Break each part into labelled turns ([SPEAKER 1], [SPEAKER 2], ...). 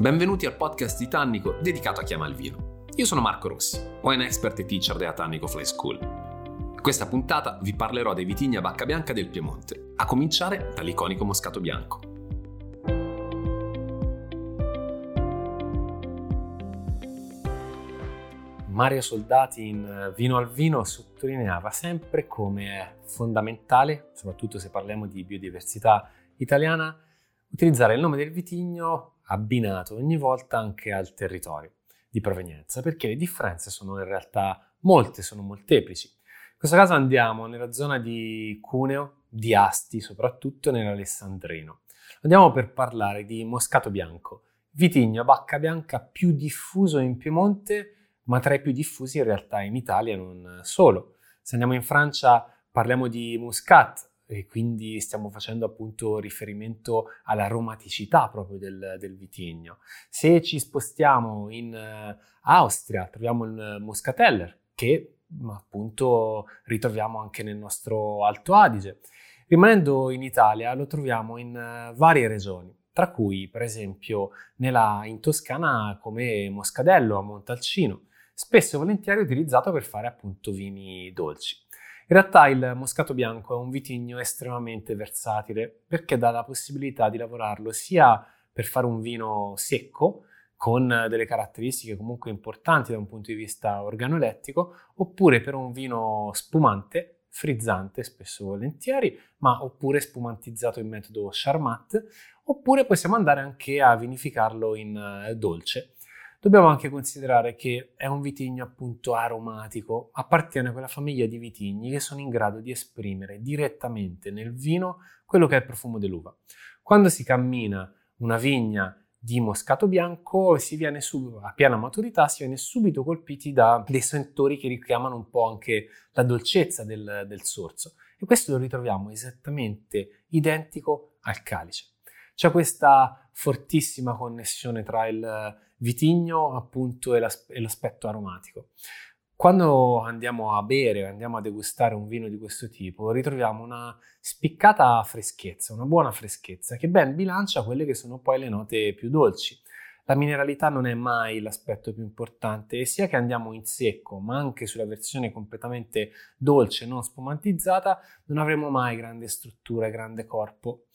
[SPEAKER 1] Benvenuti al podcast di dedicato a chi ama il vino. Io sono Marco Rossi, wine expert e teacher della Tannico Fly School. In questa puntata vi parlerò dei vitigni a bacca bianca del Piemonte, a cominciare dall'iconico Moscato Bianco.
[SPEAKER 2] Mario Soldati in Vino al Vino sottolineava sempre come è fondamentale, soprattutto se parliamo di biodiversità italiana, utilizzare il nome del vitigno abbinato ogni volta anche al territorio di provenienza, perché le differenze sono in realtà molte, sono molteplici. In questo caso andiamo nella zona di Cuneo, di Asti, soprattutto nell'Alessandrino. Andiamo per parlare di Moscato Bianco, vitigno a bacca bianca più diffuso in Piemonte, ma tra i più diffusi in realtà in Italia non solo. Se andiamo in Francia parliamo di Muscat, e quindi stiamo facendo appunto riferimento all'aromaticità proprio del, del vitigno. Se ci spostiamo in uh, Austria troviamo il Muscateller che appunto ritroviamo anche nel nostro Alto Adige. Rimanendo in Italia lo troviamo in uh, varie regioni, tra cui per esempio nella, in Toscana come Moscadello a Montalcino, spesso e volentieri utilizzato per fare appunto vini dolci. In realtà il moscato bianco è un vitigno estremamente versatile perché dà la possibilità di lavorarlo sia per fare un vino secco, con delle caratteristiche comunque importanti da un punto di vista organolettico, oppure per un vino spumante, frizzante spesso volentieri, ma oppure spumantizzato in metodo Charmat, oppure possiamo andare anche a vinificarlo in eh, dolce. Dobbiamo anche considerare che è un vitigno appunto aromatico, appartiene a quella famiglia di vitigni che sono in grado di esprimere direttamente nel vino quello che è il profumo dell'uva. Quando si cammina una vigna di moscato bianco si viene subito, a piena maturità si viene subito colpiti da dei sentori che richiamano un po' anche la dolcezza del, del sorso e questo lo ritroviamo esattamente identico al calice. C'è questa fortissima connessione tra il vitigno appunto e, l'as- e l'aspetto aromatico. Quando andiamo a bere, andiamo a degustare un vino di questo tipo, ritroviamo una spiccata freschezza, una buona freschezza che ben bilancia quelle che sono poi le note più dolci. La mineralità non è mai l'aspetto più importante e sia che andiamo in secco, ma anche sulla versione completamente dolce, non spumantizzata, non avremo mai grande struttura e grande corpo.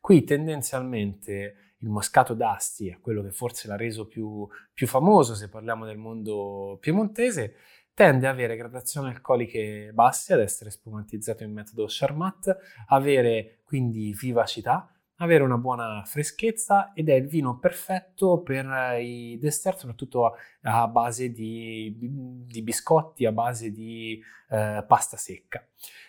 [SPEAKER 2] Qui tendenzialmente il moscato d'Asti è quello che forse l'ha reso più, più famoso se parliamo del mondo piemontese, tende ad avere gradazioni alcoliche basse, ad essere spumantizzato in metodo Charmat, avere quindi vivacità, avere una buona freschezza ed è il vino perfetto per i dessert, soprattutto a base di, di biscotti, a base di eh, pasta secca.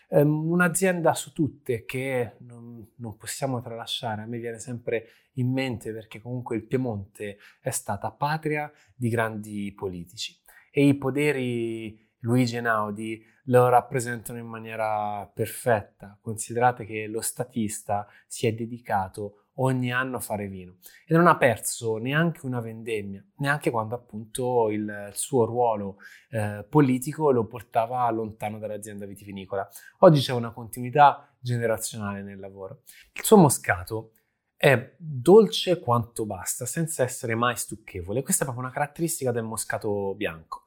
[SPEAKER 2] Um, un'azienda su tutte che non, non, possiamo tralasciare, a me viene sempre in mente perché comunque il Piemonte è stata patria di grandi politici e i poderi Luigi Einaudi lo rappresentano in maniera perfetta. Considerate che lo statista si è dedicato ogni anno a fare vino e non ha perso neanche una vendemmia, neanche quando appunto il suo ruolo eh, politico lo portava lontano dall'azienda vitivinicola. Oggi c'è una continuità generazionale nel lavoro. Il suo moscato è dolce quanto basta, senza essere mai stucchevole. Questa è proprio una caratteristica del moscato bianco,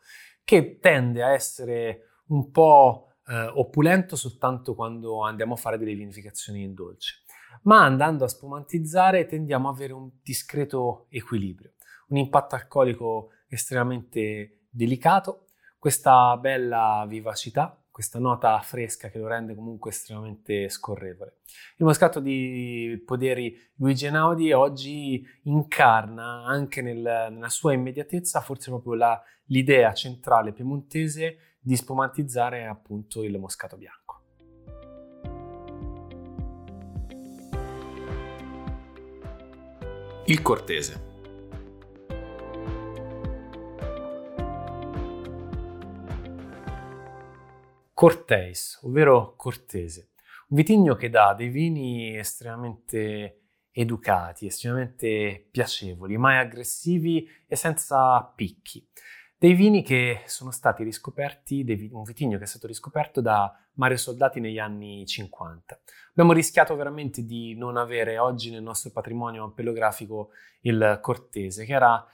[SPEAKER 2] che tende a essere un po' eh, opulento soltanto quando andiamo a fare delle vinificazioni in dolce ma andando a spumantizzare tendiamo ad avere un discreto equilibrio, un impatto alcolico estremamente delicato, questa bella vivacità, questa nota fresca che lo rende comunque estremamente scorrevole. Il moscato di Poderi Luigi Einaudi oggi incarna anche nel, nella sua immediatezza forse proprio la, l'idea centrale piemontese di spumantizzare appunto il moscato bianco.
[SPEAKER 1] Il cortese.
[SPEAKER 2] Corteis, ovvero cortese, un vitigno che dà dei vini estremamente educati, estremamente piacevoli, mai aggressivi e senza picchi. Dei vini che sono stati riscoperti, un vitigno che è stato riscoperto da Mario Soldati negli anni 50. Abbiamo rischiato veramente di non avere oggi nel nostro patrimonio ampellografico il cortese, che era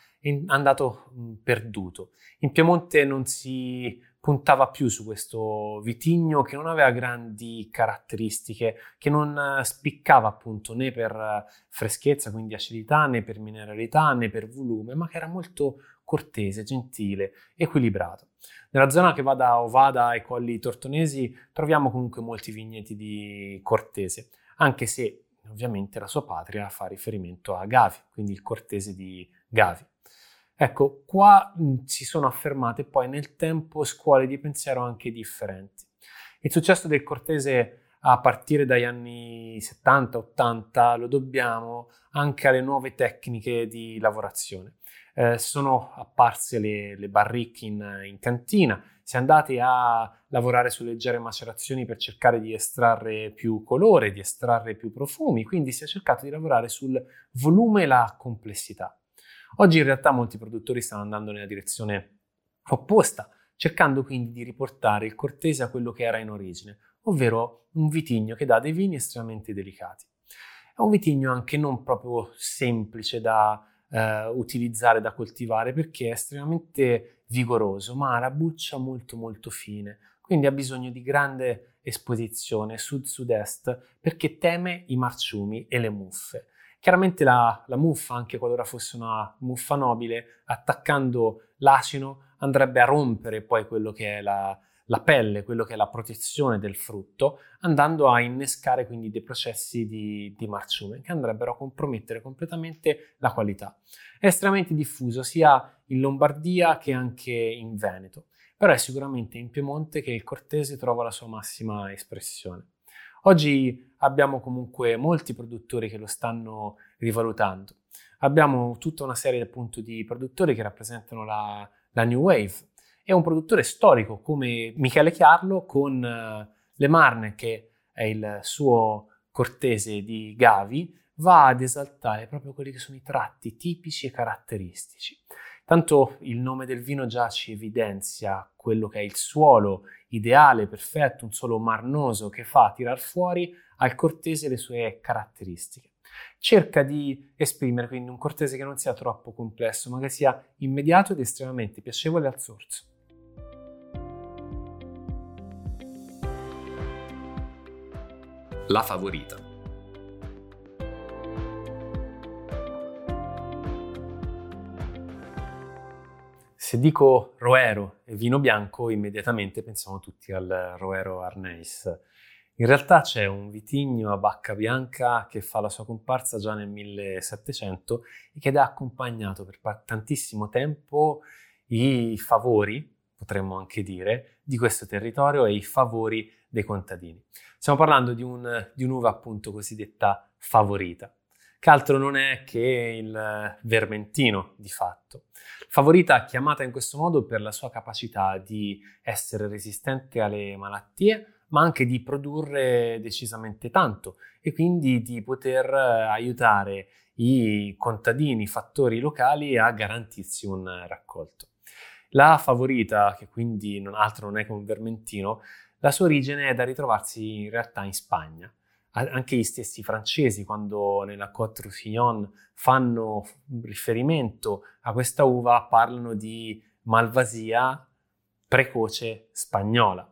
[SPEAKER 2] andato perduto. In Piemonte non si puntava più su questo vitigno che non aveva grandi caratteristiche, che non eh, spiccava appunto né per eh, freschezza, quindi acidità, né per mineralità, né per volume, ma che era molto cortese, gentile, equilibrato. Nella zona che va da Ovada ai Colli Tortonesi troviamo comunque molti vigneti di cortese, anche se ovviamente la sua patria fa riferimento a Gavi, quindi il cortese di Gavi. Ecco, qua mh, si sono affermate poi nel tempo scuole di pensiero anche differenti. Il successo del Cortese a partire dagli anni 70-80 lo dobbiamo anche alle nuove tecniche di lavorazione. Eh, sono apparse le, le barricche in, in, cantina, si è andati a lavorare su leggere macerazioni per cercare di estrarre più colore, di estrarre più profumi, quindi si è cercato di lavorare sul volume e la complessità. Oggi in realtà molti produttori stanno andando nella direzione opposta, cercando quindi di riportare il cortese a quello che era in origine, ovvero un vitigno che dà dei vini estremamente delicati. È un vitigno anche non proprio semplice da eh, utilizzare, da coltivare, perché è estremamente vigoroso, ma ha la buccia molto molto fine, quindi ha bisogno di grande esposizione sud-sud-est perché teme i marciumi e le muffe. Chiaramente la, la, muffa, anche qualora fosse una muffa nobile, attaccando l'acino andrebbe a rompere poi quello che è la, la pelle, quello che è la protezione del frutto, andando a innescare quindi dei processi di, di, marciume che andrebbero a compromettere completamente la qualità. È estremamente diffuso sia in Lombardia che anche in Veneto, però è sicuramente in Piemonte che il cortese trova la sua massima espressione. Oggi abbiamo comunque molti produttori che lo stanno rivalutando. Abbiamo tutta una serie appunto di produttori che rappresentano la, la New Wave e un produttore storico come Michele Chiarlo con uh, Le Marne, che è il suo cortese di Gavi, va ad esaltare proprio quelli che sono i tratti tipici e caratteristici. Tanto il nome del vino già ci evidenzia quello che è il suolo ideale, perfetto, un suolo marnoso che fa tirar fuori al cortese le sue caratteristiche. Cerca di esprimere quindi un cortese che non sia troppo complesso, ma che sia immediato ed estremamente piacevole al sorso.
[SPEAKER 1] La favorita.
[SPEAKER 2] Se dico Roero e vino bianco, immediatamente pensiamo tutti al Roero Arneis. In realtà c'è un vitigno a bacca bianca che fa la sua comparsa già nel 1700 e che ha accompagnato per tantissimo tempo i favori, potremmo anche dire, di questo territorio e i favori dei contadini. Stiamo parlando di, un, di un'uva appunto cosiddetta favorita che altro non è che il vermentino di fatto. Favorita chiamata in questo modo per la sua capacità di essere resistente alle malattie, ma anche di produrre decisamente tanto e quindi di poter aiutare i contadini, i fattori locali a garantirsi un raccolto. La favorita, che quindi non altro non è che un vermentino, la sua origine è da ritrovarsi in realtà in Spagna anche gli stessi francesi quando nella Côte Roussillon fanno riferimento a questa uva parlano di malvasia precoce spagnola.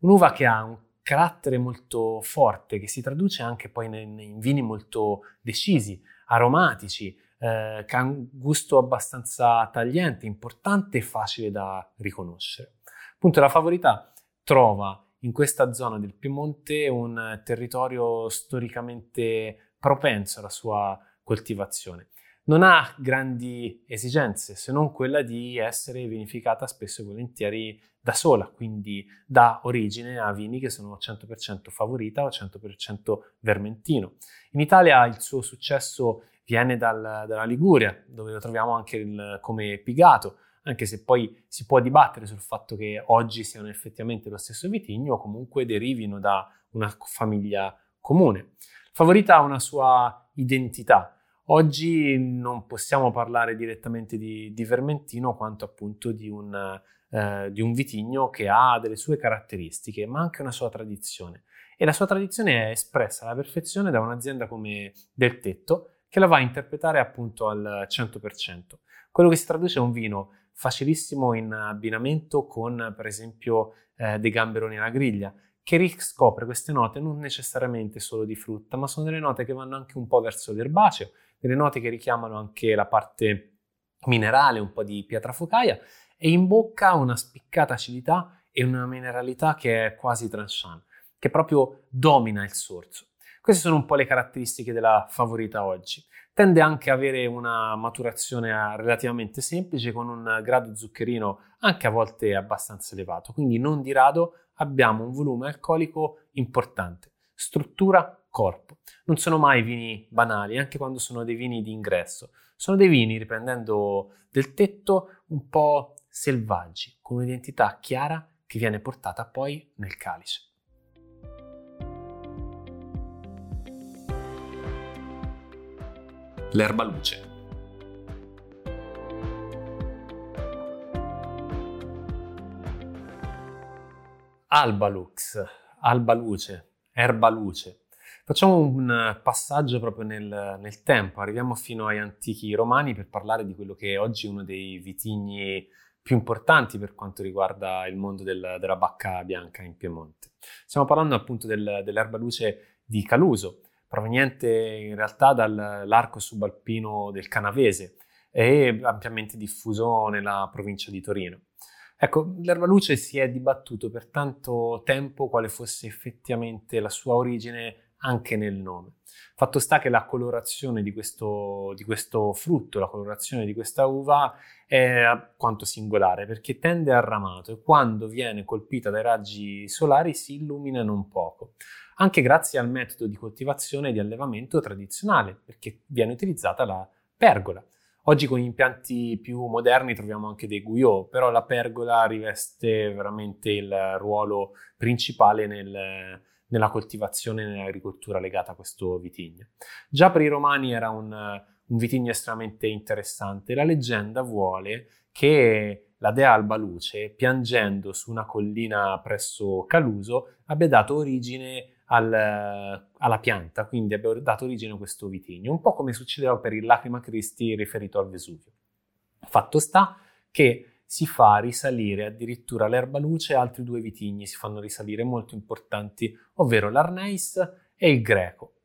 [SPEAKER 2] Un'uva che ha un carattere molto forte, che si traduce anche poi in, vini molto decisi, aromatici, eh, che ha un gusto abbastanza tagliente, importante e facile da riconoscere. Appunto la favorita trova in questa zona del Piemonte un territorio storicamente propenso alla sua coltivazione. Non ha grandi esigenze se non quella di essere vinificata spesso e volentieri da sola, quindi dà origine a vini che sono 100% favorita o 100% vermentino. In Italia il suo successo viene dal, dalla Liguria, dove lo troviamo anche il, come pigato, anche se poi si può dibattere sul fatto che oggi siano effettivamente lo stesso vitigno o comunque derivino da una famiglia comune. Favorita ha una sua identità. Oggi non possiamo parlare direttamente di, di Vermentino quanto appunto di un, eh, di un vitigno che ha delle sue caratteristiche, ma anche una sua tradizione. e la sua tradizione è espressa alla perfezione da un'azienda come Del Tetto che la va a interpretare appunto al 100%. Quello che si traduce è un vino facilissimo in abbinamento con per esempio eh, dei gamberoni alla griglia, che riscopre queste note non necessariamente solo di frutta, ma sono delle note che vanno anche un po' verso l'erbaceo, delle note che richiamano anche la parte minerale, un po' di pietra focaia e in bocca una spiccata acidità e una mineralità che è quasi tranchant, che proprio domina il sorso. Queste sono un po' le caratteristiche della favorita oggi. Tende anche ad avere una maturazione relativamente semplice con un grado zuccherino anche a volte abbastanza elevato, quindi non di rado abbiamo un volume alcolico importante. Struttura, corpo. Non sono mai vini banali, anche quando sono dei vini di ingresso. Sono dei vini, riprendendo del tetto, un po' selvaggi, con un'identità chiara che viene portata poi nel calice.
[SPEAKER 1] L'erba luce.
[SPEAKER 2] Alba Lux, Alba Luce, Erba Luce. Facciamo un passaggio proprio nel, nel, tempo, arriviamo fino ai antichi romani per parlare di quello che è oggi uno dei vitigni più importanti per quanto riguarda il mondo del, della bacca bianca in Piemonte. Stiamo parlando appunto del, dell'erba luce di Caluso, proveniente in realtà dall'arco subalpino del Canavese e ampiamente diffuso nella provincia di Torino. Ecco, l'erba luce si è dibattuto per tanto tempo quale fosse effettivamente la sua origine anche nel nome. Fatto sta che la colorazione di questo, di questo frutto, la colorazione di questa uva è quanto singolare perché tende al ramato e quando viene colpita dai raggi solari si illumina non poco, anche grazie al metodo di coltivazione e di allevamento tradizionale perché viene utilizzata la pergola. Oggi con gli impianti più moderni troviamo anche dei guyot, però la pergola riveste veramente il ruolo principale nel, nella coltivazione e nell'agricoltura legata a questo vitigno. Già per i romani era un, un vitigno estremamente interessante. La leggenda vuole che la dea Alba Luce, piangendo su una collina presso Caluso, abbia dato origine al, alla pianta, quindi abbia dato origine a questo vitigno, un po' come succedeva per il Lacrima Christi riferito al Vesuvio. Fatto sta che si fa risalire addirittura l'erba luce e altri due vitigni si fanno risalire molto importanti, ovvero l'Arneis e il Greco.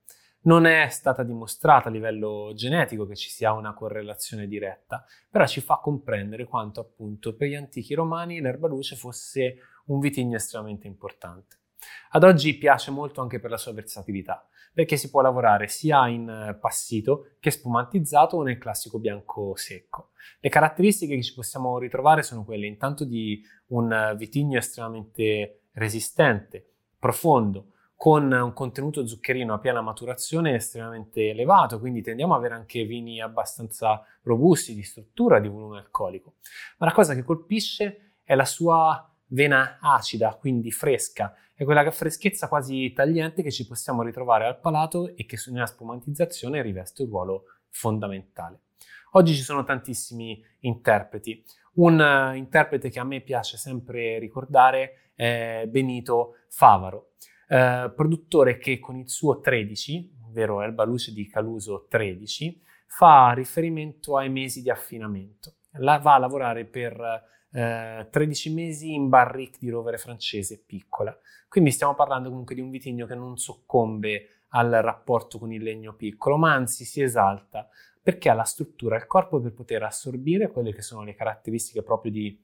[SPEAKER 2] Non è stata dimostrata a livello genetico che ci sia una correlazione diretta, però ci fa comprendere quanto appunto per gli antichi romani l'erba luce fosse un vitigno estremamente importante. Ad oggi piace molto anche per la sua versatilità, perché si può lavorare sia in passito che spumantizzato o nel classico bianco secco. Le caratteristiche che ci possiamo ritrovare sono quelle intanto di un vitigno estremamente resistente, profondo, con un contenuto zuccherino a piena maturazione estremamente elevato, quindi tendiamo ad avere anche vini abbastanza robusti di struttura, di volume alcolico. Ma la cosa che colpisce è la sua vena acida, quindi fresca, è quella freschezza quasi tagliente che ci possiamo ritrovare al palato e che nella spumantizzazione riveste un ruolo fondamentale. Oggi ci sono tantissimi interpreti. Un uh, interprete che a me piace sempre ricordare è Benito Favaro, uh, produttore che con il suo 13, ovvero Erba Luce di Caluso 13, fa riferimento ai mesi di affinamento. La, va a lavorare per uh, 13 mesi in barrique di rovere francese piccola. Quindi stiamo parlando comunque di un vitigno che non soccombe al rapporto con il legno piccolo, ma anzi si esalta perché ha la struttura il corpo per poter assorbire quelle che sono le caratteristiche proprio di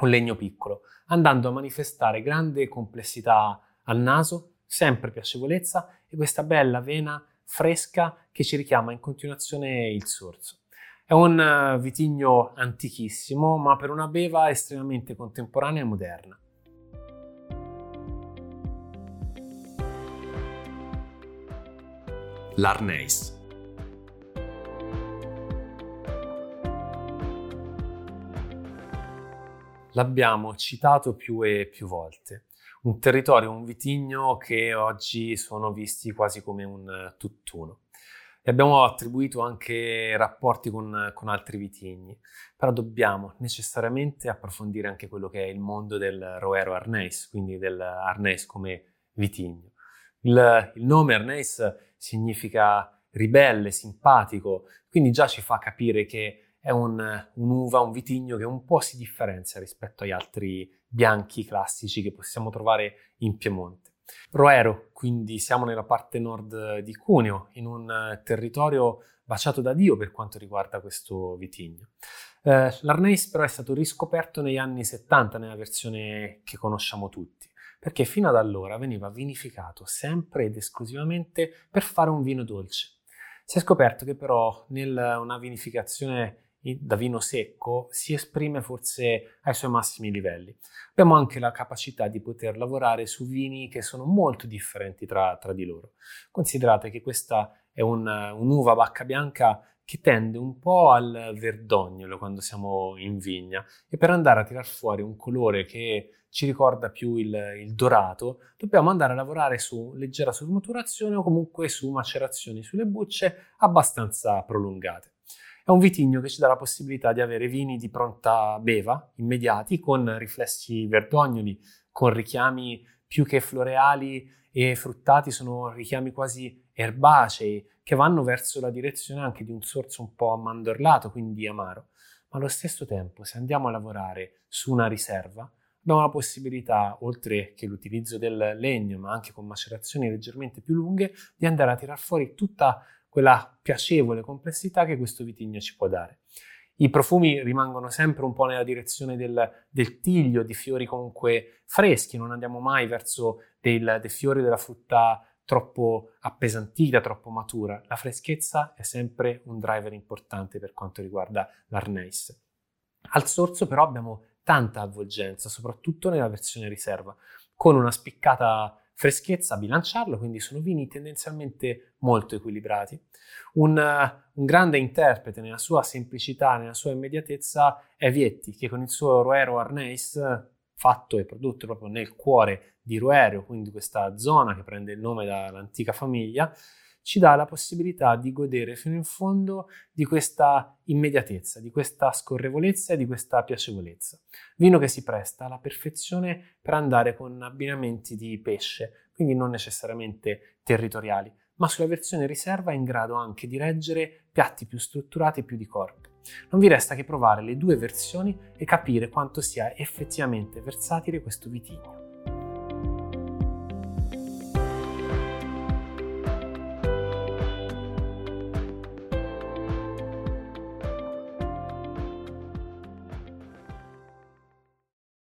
[SPEAKER 2] un legno piccolo, andando a manifestare grande complessità al naso, sempre piacevolezza e questa bella vena fresca che ci richiama in continuazione il sorso. È un eh, vitigno antichissimo, ma per una beva estremamente contemporanea e moderna.
[SPEAKER 1] L'Arneis
[SPEAKER 2] l'abbiamo citato più e più volte. Un territorio, un vitigno che oggi sono visti quasi come un tutt'uno. E abbiamo attribuito anche rapporti con, con, altri vitigni, però dobbiamo necessariamente approfondire anche quello che è il mondo del Roero Arneis, quindi del Arneis come vitigno. Il, il nome Arneis significa ribelle, simpatico, quindi già ci fa capire che è un, un'uva, un vitigno che un po' si differenzia rispetto agli altri bianchi classici che possiamo trovare in Piemonte. Roero, quindi siamo nella parte nord di Cuneo, in un territorio baciato da Dio per quanto riguarda questo vitigno. Eh, L'Arneis però è stato riscoperto negli anni 70 nella versione che conosciamo tutti, perché fino ad allora veniva vinificato sempre ed esclusivamente per fare un vino dolce. Si è scoperto che però nella vinificazione da vino secco si esprime forse ai suoi massimi livelli. Abbiamo anche la capacità di poter lavorare su vini che sono molto differenti tra, tra di loro. Considerate che questa è un, un'uva bacca bianca che tende un po' al verdognolo quando siamo in vigna e per andare a tirar fuori un colore che ci ricorda più il, il, dorato, dobbiamo andare a lavorare su leggera surmaturazione o comunque su macerazioni sulle bucce abbastanza prolungate. È un vitigno che ci dà la possibilità di avere vini di pronta beva, immediati, con riflessi verdognoli, con richiami più che floreali e fruttati, sono richiami quasi erbacei che vanno verso la direzione anche di un sorso un po' ammandorlato, quindi amaro. Ma allo stesso tempo, se andiamo a lavorare su una riserva, abbiamo la possibilità, oltre che l'utilizzo del legno, ma anche con macerazioni leggermente più lunghe, di andare a tirar fuori tutta quella piacevole complessità che questo vitigno ci può dare. I profumi rimangono sempre un po' nella direzione del, del tiglio, di fiori comunque freschi, non andiamo mai verso del, dei fiori della frutta troppo appesantita, troppo matura. La freschezza è sempre un driver importante per quanto riguarda l'Arneis. Al sorso però abbiamo tanta avvolgenza, soprattutto nella versione riserva, con una spiccata freschezza a bilanciarlo, quindi sono vini tendenzialmente molto equilibrati. Un, un, grande interprete nella sua semplicità, nella sua immediatezza è Vietti, che con il suo Roero Arneis, fatto e prodotto proprio nel cuore di Roero, quindi questa zona che prende il nome dall'antica famiglia, ci dà la possibilità di godere fino in fondo di questa immediatezza, di questa scorrevolezza e di questa piacevolezza. Vino che si presta alla perfezione per andare con abbinamenti di pesce, quindi non necessariamente territoriali, ma sulla versione riserva è in grado anche di reggere piatti più strutturati e più di corpo. Non vi resta che provare le due versioni e capire quanto sia effettivamente versatile questo vitigno.